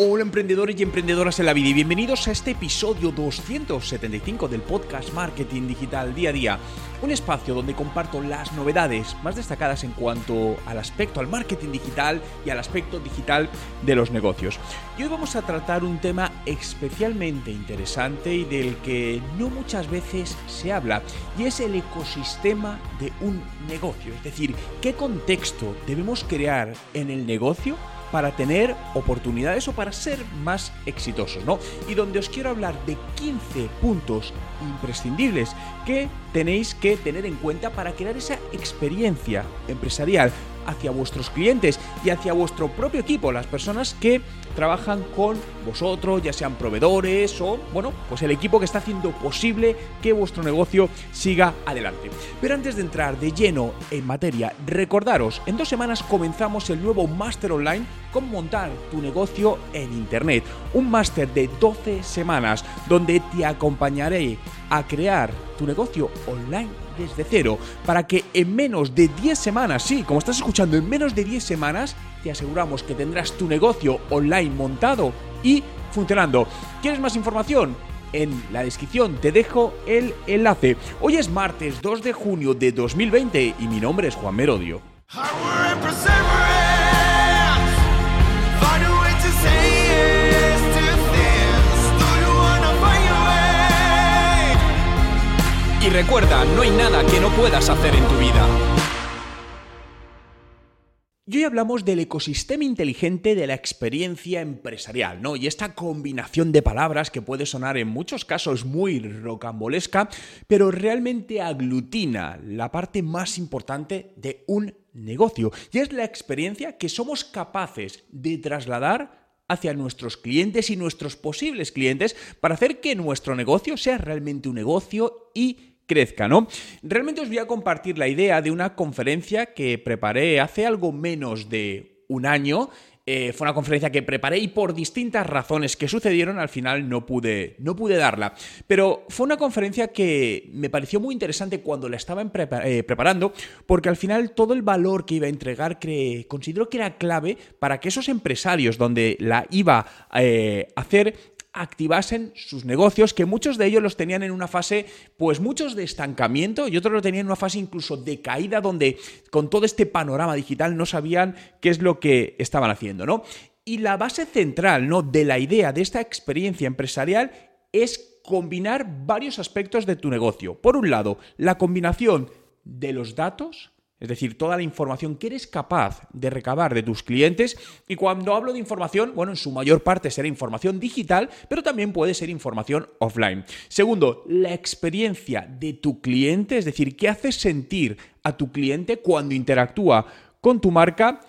Hola emprendedores y emprendedoras en la vida y bienvenidos a este episodio 275 del podcast Marketing Digital Día a Día, un espacio donde comparto las novedades más destacadas en cuanto al aspecto al marketing digital y al aspecto digital de los negocios. Y hoy vamos a tratar un tema especialmente interesante y del que no muchas veces se habla y es el ecosistema de un negocio, es decir, qué contexto debemos crear en el negocio para tener oportunidades o para ser más exitosos, ¿no? Y donde os quiero hablar de 15 puntos imprescindibles que tenéis que tener en cuenta para crear esa experiencia empresarial hacia vuestros clientes y hacia vuestro propio equipo, las personas que trabajan con vosotros, ya sean proveedores o, bueno, pues el equipo que está haciendo posible que vuestro negocio siga adelante. Pero antes de entrar de lleno en materia, recordaros, en dos semanas comenzamos el nuevo máster online cómo montar tu negocio en Internet. Un máster de 12 semanas donde te acompañaré a crear tu negocio online desde cero para que en menos de 10 semanas, sí, como estás escuchando, en menos de 10 semanas te aseguramos que tendrás tu negocio online montado y funcionando. ¿Quieres más información? En la descripción te dejo el enlace. Hoy es martes 2 de junio de 2020 y mi nombre es Juan Merodio. Y recuerda, no hay nada que no puedas hacer en tu vida. Y hoy hablamos del ecosistema inteligente de la experiencia empresarial, ¿no? Y esta combinación de palabras que puede sonar en muchos casos muy rocambolesca, pero realmente aglutina la parte más importante de un negocio. Y es la experiencia que somos capaces de trasladar hacia nuestros clientes y nuestros posibles clientes para hacer que nuestro negocio sea realmente un negocio y crezca, ¿no? Realmente os voy a compartir la idea de una conferencia que preparé hace algo menos de un año. Eh, fue una conferencia que preparé y por distintas razones que sucedieron al final no pude, no pude darla. Pero fue una conferencia que me pareció muy interesante cuando la estaba eh, preparando porque al final todo el valor que iba a entregar considero que era clave para que esos empresarios donde la iba eh, a hacer activasen sus negocios, que muchos de ellos los tenían en una fase, pues muchos de estancamiento y otros lo tenían en una fase incluso de caída, donde con todo este panorama digital no sabían qué es lo que estaban haciendo, ¿no? Y la base central, ¿no? De la idea de esta experiencia empresarial es combinar varios aspectos de tu negocio. Por un lado, la combinación de los datos, es decir, toda la información que eres capaz de recabar de tus clientes. Y cuando hablo de información, bueno, en su mayor parte será información digital, pero también puede ser información offline. Segundo, la experiencia de tu cliente, es decir, qué haces sentir a tu cliente cuando interactúa con tu marca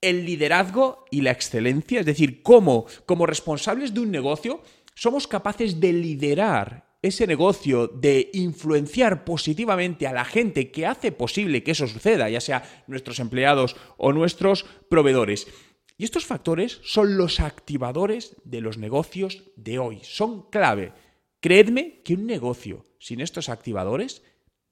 el liderazgo y la excelencia, es decir, cómo como responsables de un negocio somos capaces de liderar ese negocio de influenciar positivamente a la gente que hace posible que eso suceda, ya sea nuestros empleados o nuestros proveedores. Y estos factores son los activadores de los negocios de hoy, son clave. Creedme que un negocio sin estos activadores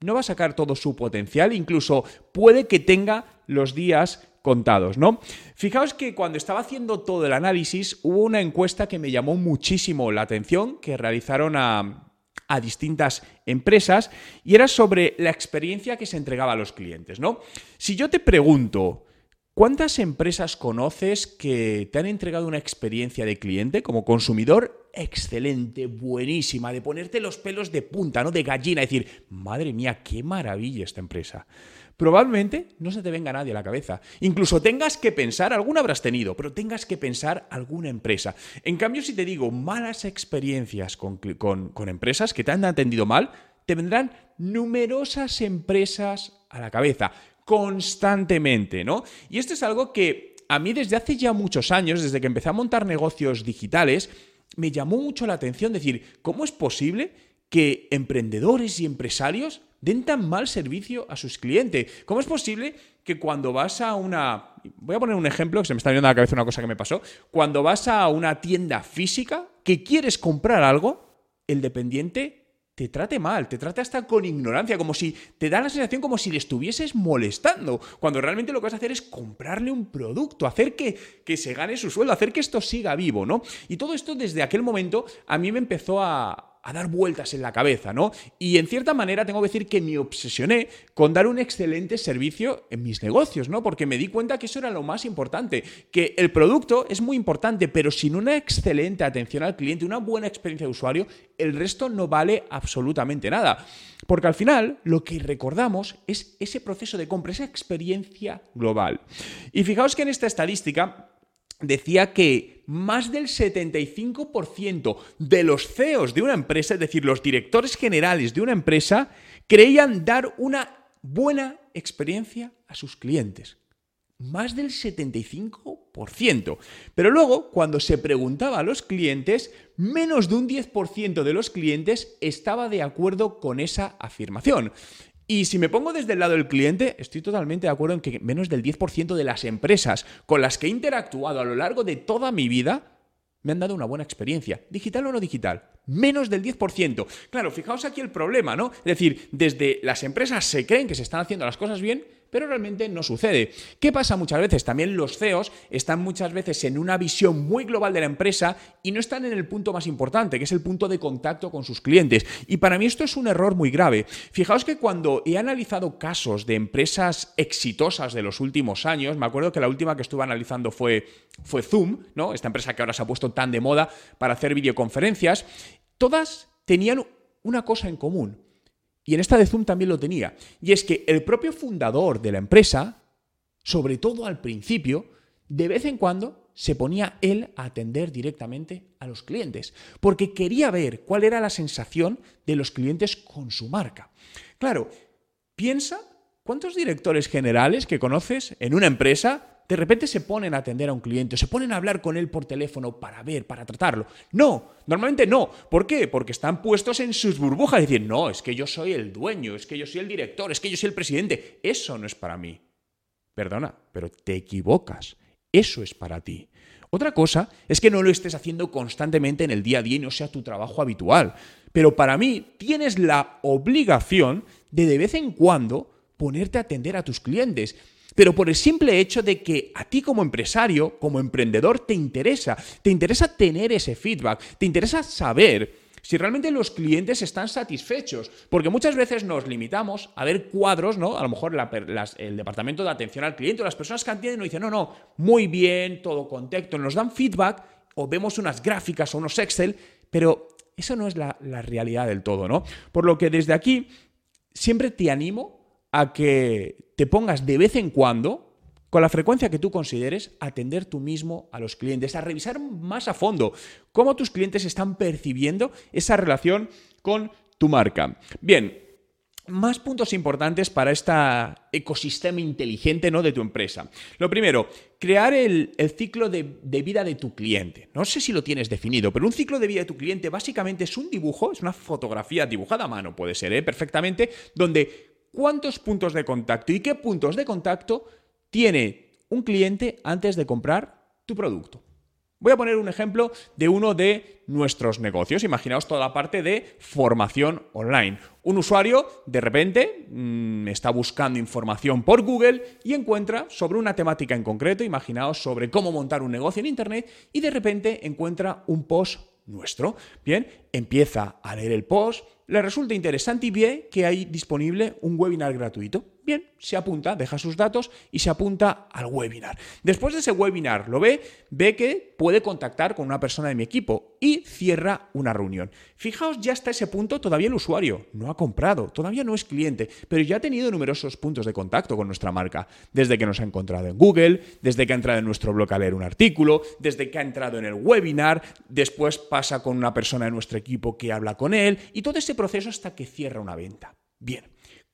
no va a sacar todo su potencial, incluso puede que tenga los días contados, ¿no? Fijaos que cuando estaba haciendo todo el análisis hubo una encuesta que me llamó muchísimo la atención que realizaron a a distintas empresas y era sobre la experiencia que se entregaba a los clientes, ¿no? Si yo te pregunto, ¿cuántas empresas conoces que te han entregado una experiencia de cliente como consumidor excelente, buenísima, de ponerte los pelos de punta, ¿no? De gallina, decir, madre mía, qué maravilla esta empresa probablemente no se te venga nadie a la cabeza. Incluso tengas que pensar, alguna habrás tenido, pero tengas que pensar alguna empresa. En cambio, si te digo malas experiencias con, empresas que te han atendido mal, te vendrán numerosas empresas a la cabeza, constantemente, ¿no? Y esto es algo que a mí desde hace ya muchos años, desde que empecé a montar negocios digitales, me llamó mucho la atención decir, ¿cómo es posible que emprendedores y empresarios den tan mal servicio a sus clientes. ¿Cómo es posible que cuando vas a una... Voy a poner un ejemplo, que se me está viendo a la cabeza una cosa que me pasó. Cuando vas a una tienda física que quieres comprar algo, el dependiente te trate mal, te trate hasta con ignorancia, como si te da la sensación como si le estuvieses molestando, cuando realmente lo que vas a hacer es comprarle un producto, hacer que, que se gane su sueldo, hacer que esto siga vivo, ¿no? Y todo esto desde aquel momento a mí me empezó a, a dar vueltas en la cabeza, ¿no? Y en cierta manera tengo que decir que me obsesioné con dar un excelente servicio en mis negocios, ¿no? Porque me di cuenta que eso era lo más importante, que el producto es muy importante, pero sin una excelente atención al cliente, una buena experiencia de usuario, el resto no vale absolutamente nada. Porque al final lo que recordamos es ese proceso de compra, esa experiencia global. Y fijaos que en esta estadística decía que más del 75% de los CEOs de una empresa, es decir, los directores generales de una empresa, creían dar una buena experiencia a sus clientes. Más del 75%. Pero luego, cuando se preguntaba a los clientes, menos de un 10% de los clientes estaba de acuerdo con esa afirmación. Y si me pongo desde el lado del cliente, estoy totalmente de acuerdo en que menos del 10% de las empresas con las que he interactuado a lo largo de toda mi vida me han dado una buena experiencia, digital o no digital. Menos del 10%. Claro, fijaos aquí el problema, ¿no? Es decir, desde las empresas se creen que se están haciendo las cosas bien, pero realmente no sucede. ¿Qué pasa muchas veces? También los CEOs están muchas veces en una visión muy global de la empresa y no están en el punto más importante, que es el punto de contacto con sus clientes. Y para mí esto es un error muy grave. Fijaos que cuando he analizado casos de empresas exitosas de los últimos años, me acuerdo que la última que estuve analizando fue, fue Zoom, ¿no? Esta empresa que ahora se ha puesto tan de moda para hacer videoconferencias, todas tenían una cosa en común y en esta de Zoom también lo tenía. Y es que el propio fundador de la empresa, sobre todo al principio, de vez en cuando se ponía él a atender directamente a los clientes, porque quería ver cuál era la sensación de los clientes con su marca. Claro, piensa cuántos directores generales que conoces en una empresa de repente se ponen a atender a un cliente, se ponen a hablar con él por teléfono para ver, para tratarlo. No, normalmente no. ¿Por qué? Porque están puestos en sus burbujas y dicen, no, es que yo soy el dueño, es que yo soy el director, es que yo soy el presidente. Eso no es para mí. Perdona, pero te equivocas. Eso es para ti. Otra cosa es que no lo estés haciendo constantemente en el día a día y no sea tu trabajo habitual. Pero para mí tienes la obligación de de vez en cuando ponerte a atender a tus clientes pero por el simple hecho de que a ti como empresario, como emprendedor, te interesa, te interesa tener ese feedback, te interesa saber si realmente los clientes están satisfechos, porque muchas veces nos limitamos a ver cuadros, ¿no? A lo mejor el departamento de atención al cliente o las personas que atienden nos dicen, no, no, muy bien, todo contexto, nos dan feedback o vemos unas gráficas o unos Excel, pero eso no es la, la realidad del todo, ¿no? Por lo que desde aquí siempre te animo a que te pongas de vez en cuando, con la frecuencia que tú consideres, atender tú mismo a los clientes, a revisar más a fondo cómo tus clientes están percibiendo esa relación con tu marca. Bien, más puntos importantes para este ecosistema inteligente ¿no? de tu empresa. Lo primero, crear el, ciclo de, de, vida de tu cliente. No sé si lo tienes definido, pero un ciclo de vida de tu cliente básicamente es un dibujo, es una fotografía dibujada a mano, puede ser, ¿eh? perfectamente, donde cuántos puntos de contacto y qué puntos de contacto tiene un cliente antes de comprar tu producto. Voy a poner un ejemplo de uno de nuestros negocios. Imaginaos toda la parte de formación online. Un usuario de repente mm, está buscando información por Google y encuentra sobre una temática en concreto, imaginaos sobre cómo montar un negocio en Internet y de repente encuentra un post nuestro. Bien, empieza a leer el post, le resulta interesante y ve que hay disponible un webinar gratuito. Bien, se apunta, deja sus datos y se apunta al webinar. Después de ese webinar lo ve, ve que puede contactar con una persona de mi equipo y cierra una reunión. Fijaos, ya hasta ese punto todavía el usuario no ha comprado, todavía no es cliente, pero ya ha tenido numerosos puntos de contacto con nuestra marca. Desde que nos ha encontrado en Google, desde que ha entrado en nuestro blog a leer un artículo, desde que ha entrado en el webinar, después pasa con una persona de nuestro equipo que habla con él y todo ese proceso hasta que cierra una venta. Bien,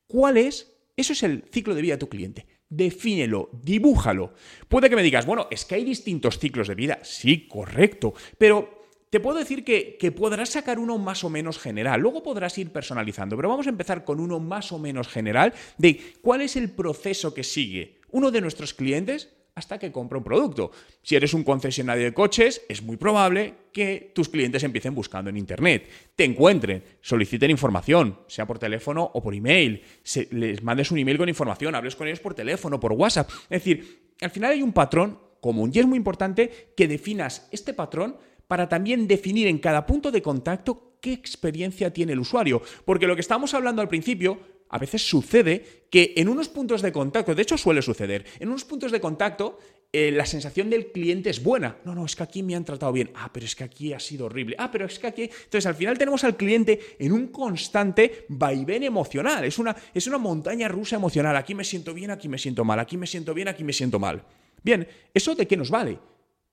¿cuál es eso es el ciclo de vida de tu cliente. Defínelo, dibújalo. Puede que me digas, bueno, es que hay distintos ciclos de vida. Sí, correcto. Pero te puedo decir que, que, podrás sacar uno más o menos general. Luego podrás ir personalizando. Pero vamos a empezar con uno más o menos general de cuál es el proceso que sigue uno de nuestros clientes hasta que compra un producto. Si eres un concesionario de coches, es muy probable que tus clientes empiecen buscando en Internet, te encuentren, soliciten información, sea por teléfono o por email, les mandes un email con información, hables con ellos por teléfono, por WhatsApp. Es decir, al final hay un patrón común y es muy importante que definas este patrón para también definir en cada punto de contacto qué experiencia tiene el usuario. Porque lo que estábamos hablando al principio, a veces sucede que en unos puntos de contacto, de hecho suele suceder, en unos puntos de contacto eh, la sensación del cliente es buena. No, no, es que aquí me han tratado bien. Ah, pero es que aquí ha sido horrible. Ah, pero es que aquí... Entonces al final tenemos al cliente en un constante vaivén emocional. Es una, es una montaña rusa emocional. Aquí me siento bien, aquí me siento mal. Aquí me siento bien, aquí me siento mal. Bien, ¿eso de qué nos vale?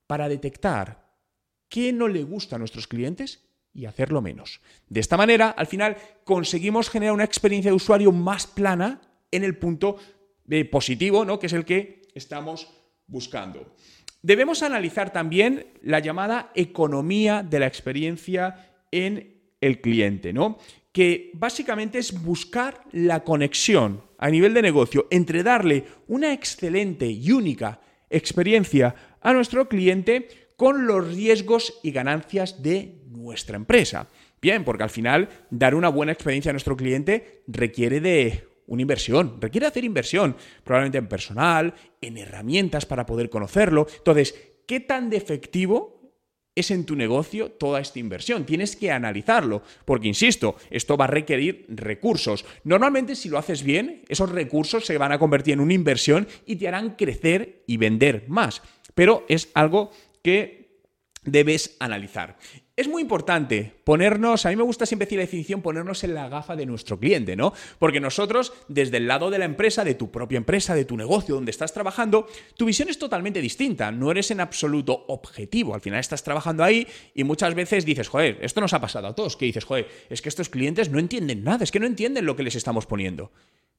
Para detectar qué no le gusta a nuestros clientes y hacerlo menos. De esta manera, al final, conseguimos generar una experiencia de usuario más plana en el punto de positivo, ¿no? que es el que estamos buscando. Debemos analizar también la llamada economía de la experiencia en el cliente, ¿no? que básicamente es buscar la conexión a nivel de negocio entre darle una excelente y única experiencia a nuestro cliente con los riesgos y ganancias de nuestra empresa. Bien, porque al final dar una buena experiencia a nuestro cliente requiere de una inversión, requiere hacer inversión, probablemente en personal, en herramientas para poder conocerlo. Entonces, ¿qué tan defectivo es en tu negocio toda esta inversión. Tienes que analizarlo, porque insisto, esto va a requerir recursos. Normalmente si lo haces bien, esos recursos se van a convertir en una inversión y te harán crecer y vender más. Pero es algo que debes analizar. Es muy importante ponernos, a mí me gusta siempre decir la definición, ponernos en la gafa de nuestro cliente, ¿no? Porque nosotros, desde el lado de la empresa, de tu propia empresa, de tu negocio, donde estás trabajando, tu visión es totalmente distinta, no eres en absoluto objetivo, al final estás trabajando ahí y muchas veces dices, joder, esto nos ha pasado a todos, que dices, joder, es que estos clientes no entienden nada, es que no entienden lo que les estamos poniendo.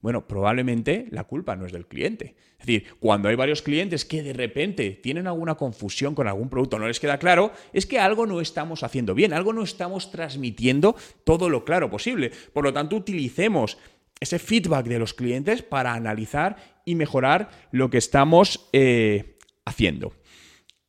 Bueno, probablemente la culpa no es del cliente. Es decir, cuando hay varios clientes que de repente tienen alguna confusión con algún producto, no les queda claro, es que algo no estamos haciendo bien, algo no estamos transmitiendo todo lo claro posible. Por lo tanto, utilicemos ese feedback de los clientes para analizar y mejorar lo que estamos eh, haciendo.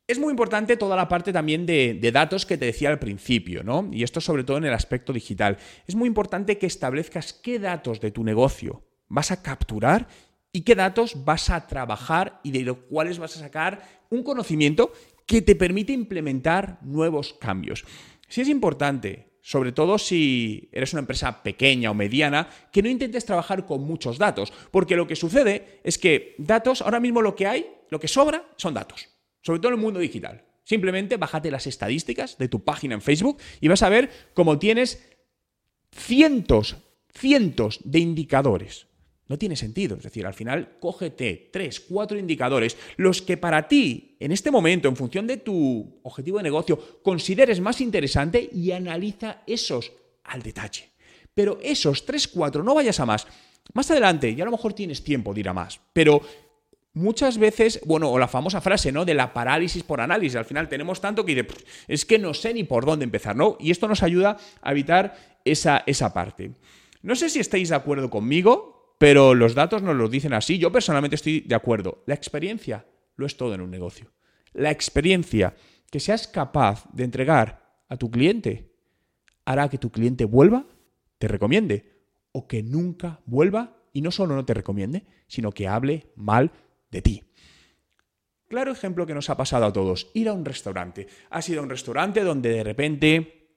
Es muy importante toda la parte también de, de, datos que te decía al principio, ¿no? Y esto sobre todo en el aspecto digital. Es muy importante que establezcas qué datos de tu negocio vas a capturar y qué datos vas a trabajar y de los cuales vas a sacar un conocimiento que te permite implementar nuevos cambios. Si es importante, sobre todo si eres una empresa pequeña o mediana, que no intentes trabajar con muchos datos, porque lo que sucede es que datos, ahora mismo lo que hay, lo que sobra son datos, sobre todo en el mundo digital. Simplemente bájate las estadísticas de tu página en Facebook y vas a ver cómo tienes cientos, cientos de indicadores no tiene sentido. Es decir, al final, cógete tres, cuatro indicadores, los que para ti, en este momento, en función de tu objetivo de negocio, consideres más interesante y analiza esos al detalle. Pero esos tres, cuatro, no vayas a más. Más adelante, ya a lo mejor tienes tiempo de ir a más, pero muchas veces, bueno, o la famosa frase, ¿no? De la parálisis por análisis. Al final tenemos tanto que es que no sé ni por dónde empezar, ¿no? Y esto nos ayuda a evitar esa, esa parte. No sé si estáis de acuerdo conmigo, pero los datos nos lo dicen así. Yo personalmente estoy de acuerdo. La experiencia lo es todo en un negocio. La experiencia que seas capaz de entregar a tu cliente hará que tu cliente vuelva, te recomiende, o que nunca vuelva y no solo no te recomiende, sino que hable mal de ti. Claro ejemplo que nos ha pasado a todos, ir a un restaurante. Has ido a un restaurante donde de repente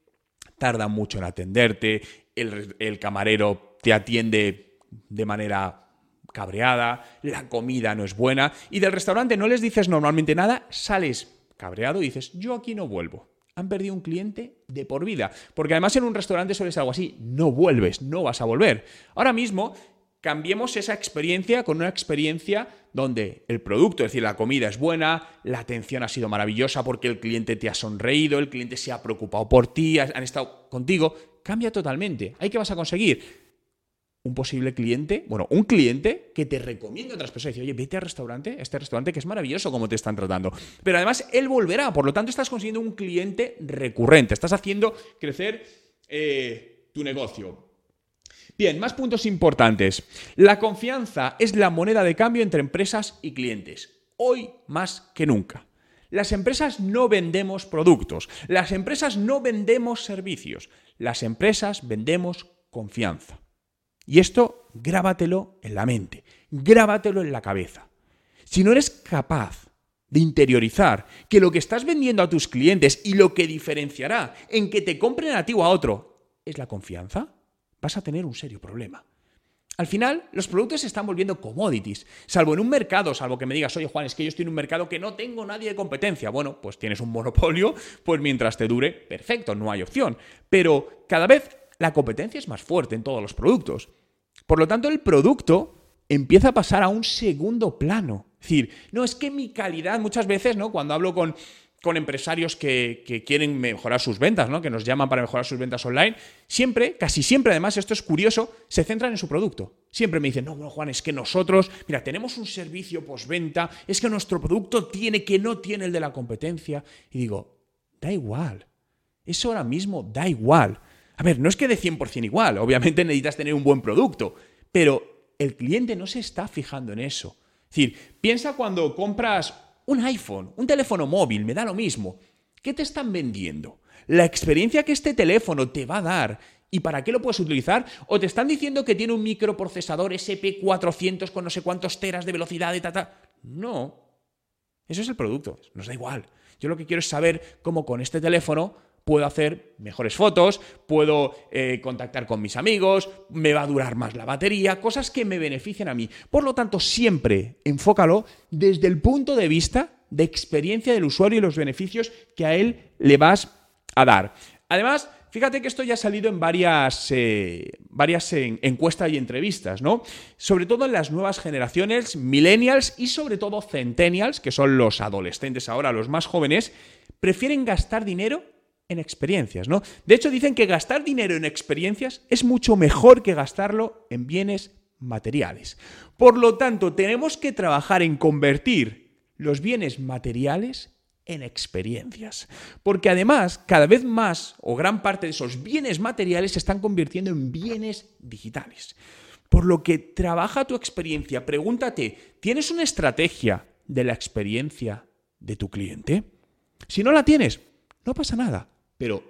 tarda mucho en atenderte, el, el camarero te atiende de manera cabreada, la comida no es buena y del restaurante no les dices normalmente nada, sales cabreado y dices, yo aquí no vuelvo. Han perdido un cliente de por vida. Porque además en un restaurante suele ser algo así, no vuelves, no vas a volver. Ahora mismo cambiemos esa experiencia con una experiencia donde el producto, es decir, la comida es buena, la atención ha sido maravillosa porque el cliente te ha sonreído, el cliente se ha preocupado por ti, han estado contigo, cambia totalmente. ¿Hay qué vas a conseguir? Un posible cliente, bueno, un cliente que te recomiende a otras personas y dice, oye, vete al restaurante, este restaurante que es maravilloso como te están tratando. Pero además él volverá, por lo tanto estás consiguiendo un cliente recurrente, estás haciendo crecer eh, tu negocio. Bien, más puntos importantes. La confianza es la moneda de cambio entre empresas y clientes, hoy más que nunca. Las empresas no vendemos productos, las empresas no vendemos servicios, las empresas vendemos confianza. Y esto grábatelo en la mente, grábatelo en la cabeza. Si no eres capaz de interiorizar que lo que estás vendiendo a tus clientes y lo que diferenciará en que te compren a ti o a otro es la confianza, vas a tener un serio problema. Al final, los productos se están volviendo commodities, salvo en un mercado, salvo que me digas, oye Juan, es que yo estoy en un mercado que no tengo nadie de competencia. Bueno, pues tienes un monopolio, pues mientras te dure, perfecto, no hay opción. Pero cada vez la competencia es más fuerte en todos los productos. Por lo tanto, el producto empieza a pasar a un segundo plano. Es decir, no, es que mi calidad muchas veces, ¿no? Cuando hablo con con empresarios que, quieren mejorar sus ventas, ¿no? que nos llaman para mejorar sus ventas online, siempre, casi siempre además, esto es curioso, se centran en su producto. Siempre me dicen, no, bueno, Juan, es que nosotros, mira, tenemos un servicio postventa, es que nuestro producto tiene que no tiene el de la competencia. Y digo, da igual, eso ahora mismo da igual. A ver, no es que de 100% igual, obviamente necesitas tener un buen producto, pero el cliente no se está fijando en eso. Es decir, piensa cuando compras un iPhone, un teléfono móvil, me da lo mismo. ¿Qué te están vendiendo? La experiencia que este teléfono te va a dar y para qué lo puedes utilizar, o te están diciendo que tiene un microprocesador SP400 con no sé cuántos teras de velocidad de tata. No. Eso es el producto, nos da igual. Yo lo que quiero es saber cómo con este teléfono puedo hacer mejores fotos, puedo eh, contactar con mis amigos, me va a durar más la batería, cosas que me benefician a mí. Por lo tanto, siempre enfócalo desde el punto de vista de experiencia del usuario y los beneficios que a él le vas a dar. Además, Fíjate que esto ya ha salido en varias, eh, varias encuestas y entrevistas, ¿no? Sobre todo en las nuevas generaciones, millennials y sobre todo centennials, que son los adolescentes ahora, los más jóvenes, prefieren gastar dinero en experiencias, ¿no? De hecho, dicen que gastar dinero en experiencias es mucho mejor que gastarlo en bienes materiales. Por lo tanto, tenemos que trabajar en convertir los bienes materiales en experiencias. Porque además, cada vez más o gran parte de esos bienes materiales se están convirtiendo en bienes digitales. Por lo que trabaja tu experiencia, pregúntate, ¿tienes una estrategia de la experiencia de tu cliente? Si no la tienes, no pasa nada. Pero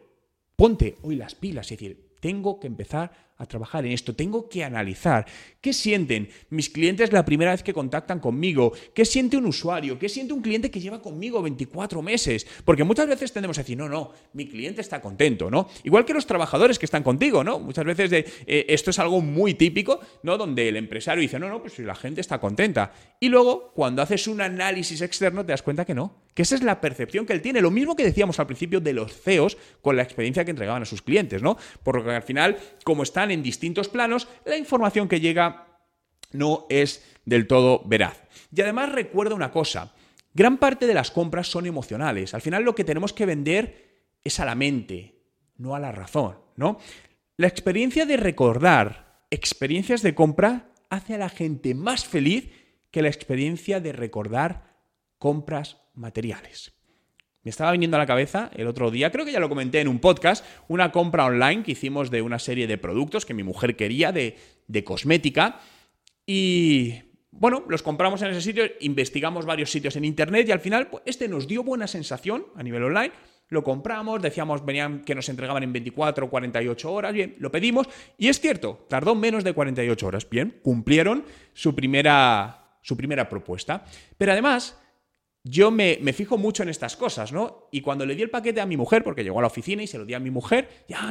ponte hoy las pilas, es decir, tengo que empezar a trabajar en esto, tengo que analizar qué sienten mis clientes la primera vez que contactan conmigo, qué siente un usuario, qué siente un cliente que lleva conmigo 24 meses, porque muchas veces tendemos a decir, no, no, mi cliente está contento, ¿no? Igual que los trabajadores que están contigo, ¿no? Muchas veces de, eh, esto es algo muy típico, ¿no? Donde el empresario dice, no, no, pues la gente está contenta. Y luego, cuando haces un análisis externo, te das cuenta que no, que esa es la percepción que él tiene, lo mismo que decíamos al principio de los CEOs con la experiencia que entregaban a sus clientes, ¿no? Porque al final, como están en distintos planos, la información que llega no es del todo veraz. Y además recuerda una cosa, gran parte de las compras son emocionales. Al final lo que tenemos que vender es a la mente, no a la razón, ¿no? La experiencia de recordar experiencias de compra hace a la gente más feliz que la experiencia de recordar compras materiales. Estaba viniendo a la cabeza el otro día, creo que ya lo comenté en un podcast, una compra online que hicimos de una serie de productos que mi mujer quería de, cosmética. Y bueno, los compramos en ese sitio, investigamos varios sitios en internet y al final pues, este nos dio buena sensación a nivel online. Lo compramos, decíamos venían que nos entregaban en 24 o 48 horas, bien, lo pedimos y es cierto, tardó menos de 48 horas, bien, cumplieron su primera, su primera propuesta. Pero además, yo me, fijo mucho en estas cosas, ¿no? Y cuando le di el paquete a mi mujer, porque llegó a la oficina y se lo di a mi mujer, ya,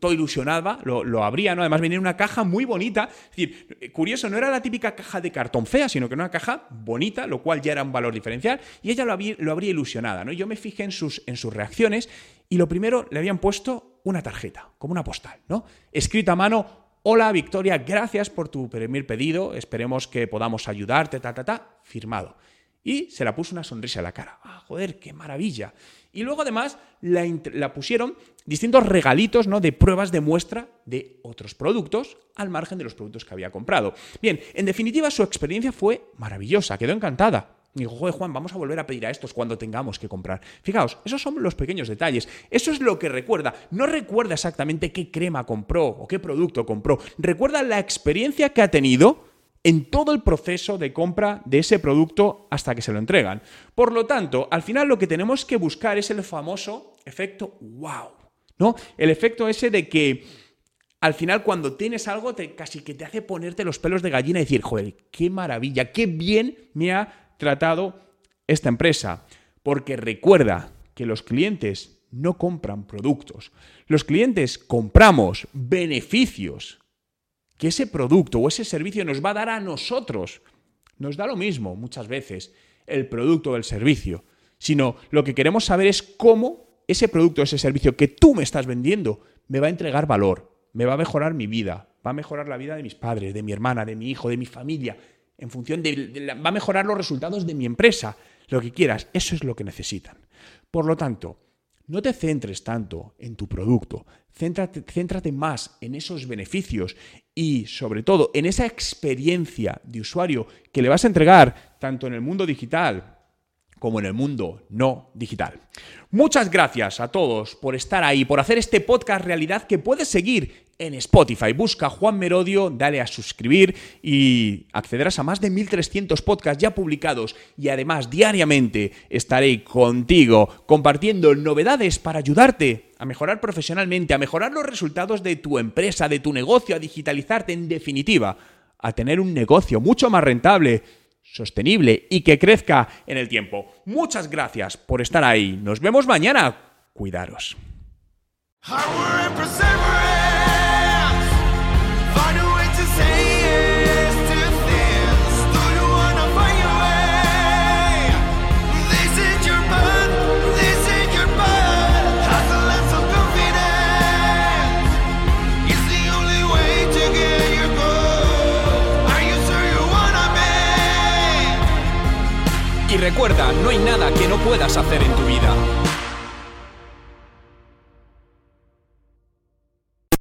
todo ilusionada, lo, lo abría, ¿no? Además venía en una caja muy bonita. Es decir, curioso, no era la típica caja de cartón fea, sino que era una caja bonita, lo cual ya era un valor diferencial, y ella lo, había, lo abría ilusionada, ¿no? Yo me fijé en sus, en sus reacciones y lo primero le habían puesto una tarjeta, como una postal, ¿no? Escrita a mano, Hola Victoria, gracias por tu primer pedido, esperemos que podamos ayudarte, ta, ta, ta, firmado y se la puso una sonrisa a la cara. ¡Ah, joder, qué maravilla! Y luego además la, pusieron distintos regalitos ¿no? de pruebas de muestra de otros productos al margen de los productos que había comprado. Bien, en definitiva su experiencia fue maravillosa, quedó encantada. Y dijo, joder, Juan, vamos a volver a pedir a estos cuando tengamos que comprar. Fijaos, esos son los pequeños detalles. Eso es lo que recuerda. No recuerda exactamente qué crema compró o qué producto compró. Recuerda la experiencia que ha tenido en todo el proceso de compra de ese producto hasta que se lo entregan. Por lo tanto, al final lo que tenemos que buscar es el famoso efecto wow, ¿no? El efecto ese de que al final cuando tienes algo te, casi que te hace ponerte los pelos de gallina y decir, joder, qué maravilla, qué bien me ha tratado esta empresa. Porque recuerda que los clientes no compran productos. Los clientes compramos beneficios que ese producto o ese servicio nos va a dar a nosotros. Nos da lo mismo muchas veces el producto o el servicio, sino lo que queremos saber es cómo ese producto o ese servicio que tú me estás vendiendo me va a entregar valor, me va a mejorar mi vida, va a mejorar la vida de mis padres, de mi hermana, de mi hijo, de mi familia, en función de, va a mejorar los resultados de mi empresa, lo que quieras, eso es lo que necesitan. Por lo tanto, no te centres tanto en tu producto, céntrate, más en esos beneficios y sobre todo en esa experiencia de usuario que le vas a entregar tanto en el mundo digital como en el mundo no digital. Muchas gracias a todos por estar ahí, por hacer este podcast realidad que puedes seguir en Spotify. Busca Juan Merodio, dale a suscribir y accederás a más de 1300 podcasts ya publicados y además diariamente estaré contigo compartiendo novedades para ayudarte a mejorar profesionalmente, a mejorar los resultados de tu empresa, de tu negocio, a digitalizarte en definitiva, a tener un negocio mucho más rentable sostenible y que crezca en el tiempo. Muchas gracias por estar ahí. Nos vemos mañana. Cuidaros. Recuerda, no hay nada que no puedas hacer en tu vida.